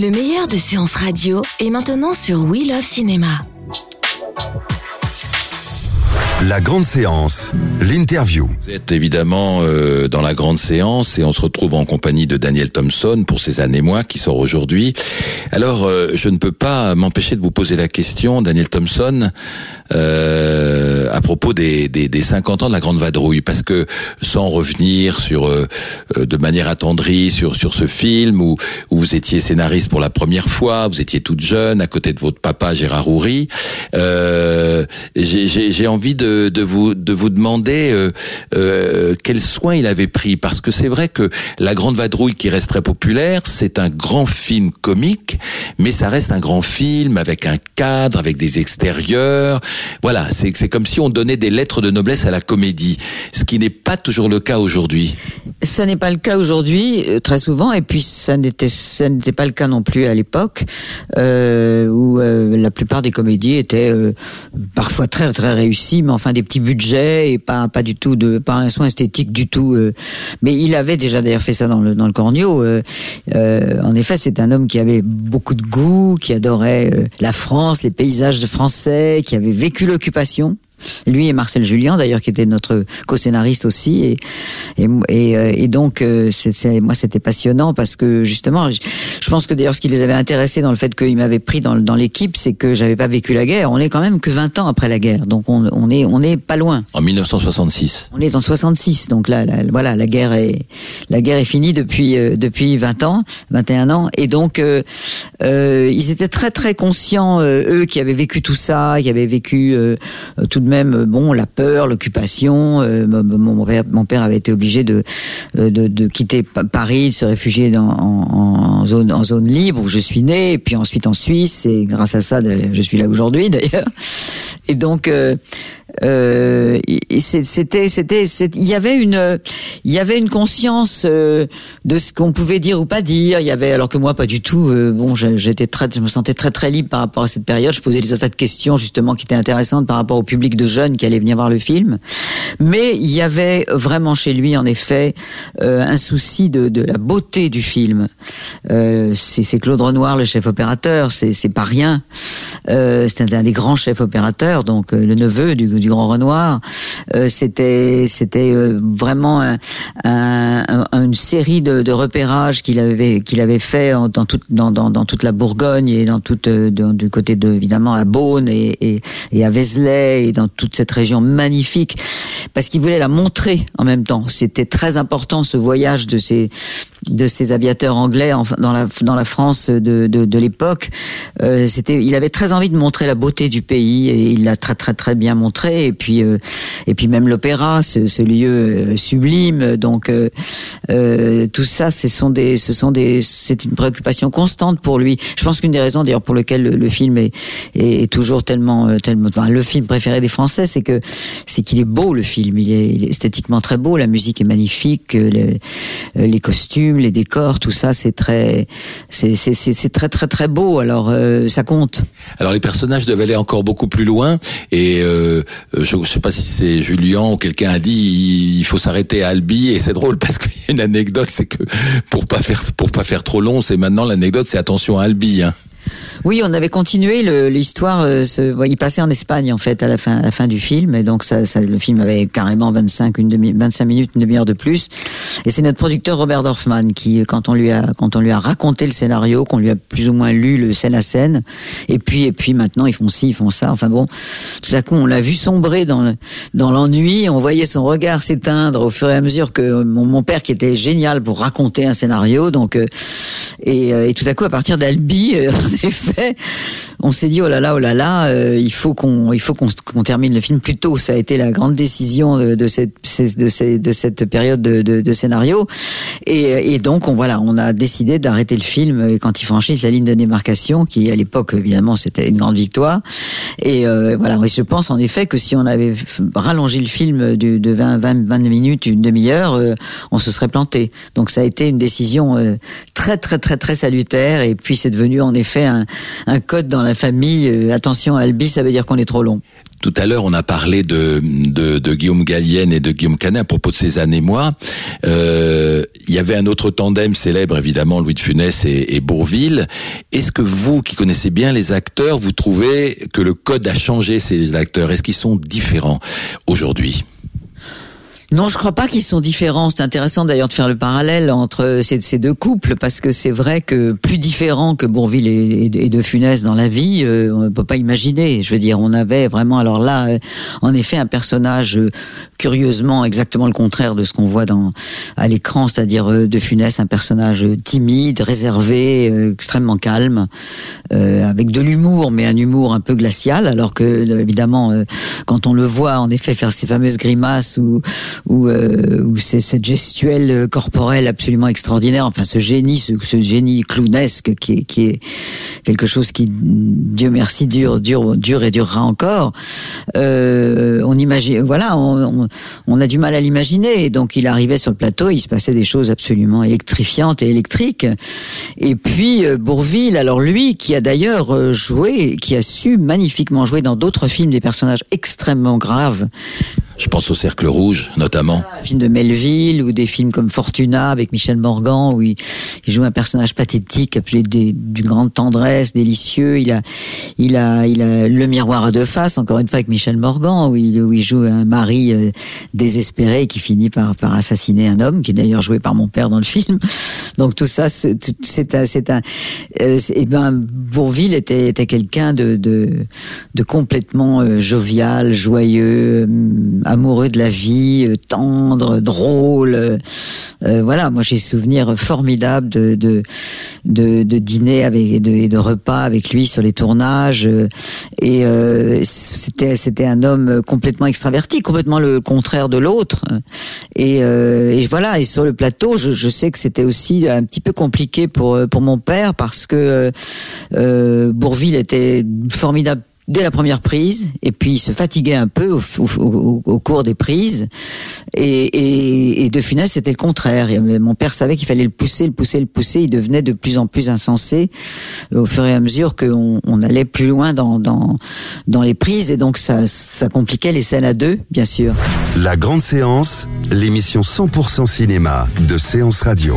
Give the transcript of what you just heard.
Le meilleur de séances radio est maintenant sur We Love Cinéma. La grande séance, l'interview. Vous êtes évidemment euh, dans la grande séance et on se retrouve en compagnie de Daniel Thompson pour ces années mois qui sort aujourd'hui. Alors, euh, je ne peux pas m'empêcher de vous poser la question, Daniel Thompson, euh, à propos des, des, des 50 ans de la Grande Vadrouille, parce que sans revenir sur euh, euh, de manière attendrie sur sur ce film où, où vous étiez scénariste pour la première fois, vous étiez toute jeune à côté de votre papa Gérard Houry, euh, j'ai envie de, de vous de vous demander euh, euh, quel soin il avait pris, parce que c'est vrai que la Grande Vadrouille qui reste très populaire, c'est un grand film comique, mais ça reste un grand film avec un cadre, avec des extérieurs. Voilà, c'est c'est comme si on donnait des lettres de noblesse à la comédie, ce qui n'est pas toujours le cas aujourd'hui. Ça n'est pas le cas aujourd'hui, euh, très souvent, et puis ça n'était ça n'était pas le cas non plus à l'époque, euh, où la plupart des comédies étaient parfois très très réussies, mais enfin des petits budgets et pas pas du tout de pas un soin esthétique du tout. euh. mais il avait déjà d'ailleurs fait ça dans le dans le Cornio. euh, euh, en effet, c'est un homme qui avait beaucoup de goût, qui adorait euh, la France, les paysages français, qui avait vécu l'occupation. Lui et Marcel Julien, d'ailleurs, qui était notre co-scénariste aussi, et et, et, euh, et donc euh, moi c'était passionnant parce que justement, je, je pense que d'ailleurs ce qui les avait intéressés dans le fait qu'ils m'avaient pris dans, l'équipe, c'est que j'avais pas vécu la guerre. On est quand même que 20 ans après la guerre, donc on, on est on est pas loin. En 1966. On est en 66, donc là, là, voilà, la guerre est la guerre est finie depuis euh, depuis 20 ans, 21 ans, et donc euh, euh, ils étaient très très conscients, eux qui avaient vécu tout ça, qui avaient vécu tout de même, euh, bon, la peur, l'occupation. euh, mon, père, avait été obligé de euh, de, quitter Pa- Paris, de se réfugier en, zone en zone libre où je suis né, et puis ensuite en Suisse, et grâce à ça, je suis là aujourd'hui d'ailleurs. Et donc euh, c'est- c'était, c'est- il y avait une, il y avait une conscience euh, de ce qu'on pouvait dire ou pas dire. Il y avait, alors que moi, pas du tout. euh, bon, j'étais très, je me sentais très très libre par rapport à cette période. Je posais des tas de questions justement qui étaient intéressantes par rapport au public de jeunes qui allaient venir voir le film. Mais il y avait vraiment chez lui, en effet, un souci de, la beauté du film. C'est c'est Claude Renoir, le chef opérateur. C'est c'est pas rien. C'était un des grands chefs opérateurs, donc le neveu du, du grand Renoir. Euh, C'était c'était euh, vraiment un- un- un- une série de, repérages qu'il avait qu'il avait fait dans toute dans, dans, toute la Bourgogne et dans toute euh, du côté de évidemment à Beaune et, et, et à Vézelay et dans toute cette région magnifique parce qu'il voulait la montrer en même temps. C'était très important ce voyage de ces de ces aviateurs anglais enfin, dans la dans la France de de, de l'époque. Euh, C'était il avait très envie de montrer la beauté du pays et il l'a très très très bien montré et puis euh, et puis même l'opéra ce, ce lieu euh, sublime donc euh, euh, tout ça ce sont des ce sont des c'est une préoccupation constante pour lui. Je pense qu'une des raisons d'ailleurs pour lequel le, film est, est, toujours tellement euh, tellement enfin, le film préféré des Français c'est que c'est qu'il est beau le film il est, il est esthétiquement très beau la musique est magnifique les, les costumes les décors tout ça c'est très c'est très très très beau alors euh, ça compte. Alors les personnages devaient aller encore beaucoup plus loin et euh, euh, je ne sais pas si c'est Julien ou quelqu'un a dit il, il faut s'arrêter à Albi et c'est drôle parce qu'il y a une anecdote c'est que pour pas faire pour pas faire trop long c'est maintenant l'anecdote c'est attention à Albi hein. Oui, on avait continué l'histoire. euh, il passait en Espagne en fait à la fin, à la fin du film, et donc ça, ça- le film avait carrément 25, une demi, 25 minutes, une demi-heure de plus. Et c'est notre producteur Robert Dorfman qui, quand on lui a, quand on lui a raconté le scénario, qu'on lui a plus ou moins lu le scène à scène, et puis et puis maintenant ils font ci, ils font ça. Enfin bon, tout à coup on l'a vu sombrer dans le- dans l'ennui. On voyait son regard s'éteindre au fur et à mesure que mon, mon père qui était génial pour raconter un scénario, donc euh, et, euh, et tout à coup à partir d'Albi, euh, effet, on s'est dit oh là là, oh là là, euh, il faut qu'on, il faut qu'on, termine le film plus tôt. Ça a été la grande décision de, cette, de, de cette période de, de, scénario. Et, et, donc, on voilà, on a décidé d'arrêter le film quand ils franchissent la ligne de démarcation, qui à l'époque évidemment c'était une grande victoire. Et euh, voilà, je pense en effet que si on avait rallongé le film de, de 20, 20, 20 minutes, une demi-heure, euh, on se serait planté. Donc ça a été une décision euh, très très très très salutaire. Et puis c'est devenu en effet un, code dans la famille. Euh, attention, Albi, ça veut dire qu'on est trop long. Tout à l'heure, on a parlé de, Guillaume Gallienne et de Guillaume Canet à propos de ces années-moi. Euh, il y avait un autre tandem célèbre, évidemment, Louis de Funès et, et Bourville. Est-ce que vous, qui connaissez bien les acteurs, vous trouvez que le code a changé ces acteurs? Est-ce qu'ils sont différents aujourd'hui? Non, je crois pas qu'ils sont différents. C'est intéressant d'ailleurs de faire le parallèle entre ces, deux couples parce que c'est vrai que plus différents que Bourville et, De Funès dans la vie, euh, on ne peut pas imaginer. Je veux dire, on avait vraiment alors là, euh, en effet, un personnage euh, curieusement exactement le contraire de ce qu'on voit dans à l'écran, c'est-à-dire De Funès, un personnage timide, réservé, extrêmement calme, avec de l'humour, mais un humour un peu glacial. Alors que évidemment, quand on le voit en effet faire ces fameuses grimaces ou où, euh, où c'est cette gestuelle corporelle absolument extraordinaire, enfin ce génie, ce, ce génie clownesque qui est, qui est quelque chose qui, Dieu merci, dure, dure, dure et durera encore. Euh, on imagine, voilà, on, on, a du mal à l'imaginer. Donc il arrivait sur le plateau, il se passait des choses absolument électrifiantes et électriques. Et puis euh, Bourville, alors lui, qui a d'ailleurs euh, joué, qui a su magnifiquement jouer dans d'autres films des personnages extrêmement graves. Je pense au Cercle Rouge, notamment. Des films de Melville ou des films comme Fortuna avec Michel Morgan, où il, joue un personnage pathétique appelé d'une grande tendresse, délicieux. Il a, il a, il a le miroir à deux faces, encore une fois avec Michel Morgan, où il, joue un mari euh, désespéré qui finit par, assassiner un homme, qui est d'ailleurs joué par mon père dans le film. Donc tout ça, c'est un, c'est un, euh, et ben Bourville était, était quelqu'un de, de, de complètement euh, jovial, joyeux amoureux de la vie, euh, tendre, drôle. Euh, euh, voilà, moi j'ai souvenir formidable de de, de, de dîner avec et de, de, repas avec lui sur les tournages. Et c'était c'était un homme complètement extraverti, complètement le contraire de l'autre. Et, et, voilà. Et sur le plateau, je, je sais que c'était aussi un petit peu compliqué pour pour mon père parce que Bourville était formidable dès la première prise, et puis il se fatiguait un peu au, cours des prises. Et, De Funès, c'était le contraire. mon père savait qu'il fallait le pousser, le pousser, le pousser. Il devenait de plus en plus insensé au fur et à mesure qu'on on allait plus loin dans, dans, dans les prises, et donc ça, ça compliquait les scènes à deux, bien sûr. La grande séance, l'émission 100% cinéma de Séance Radio.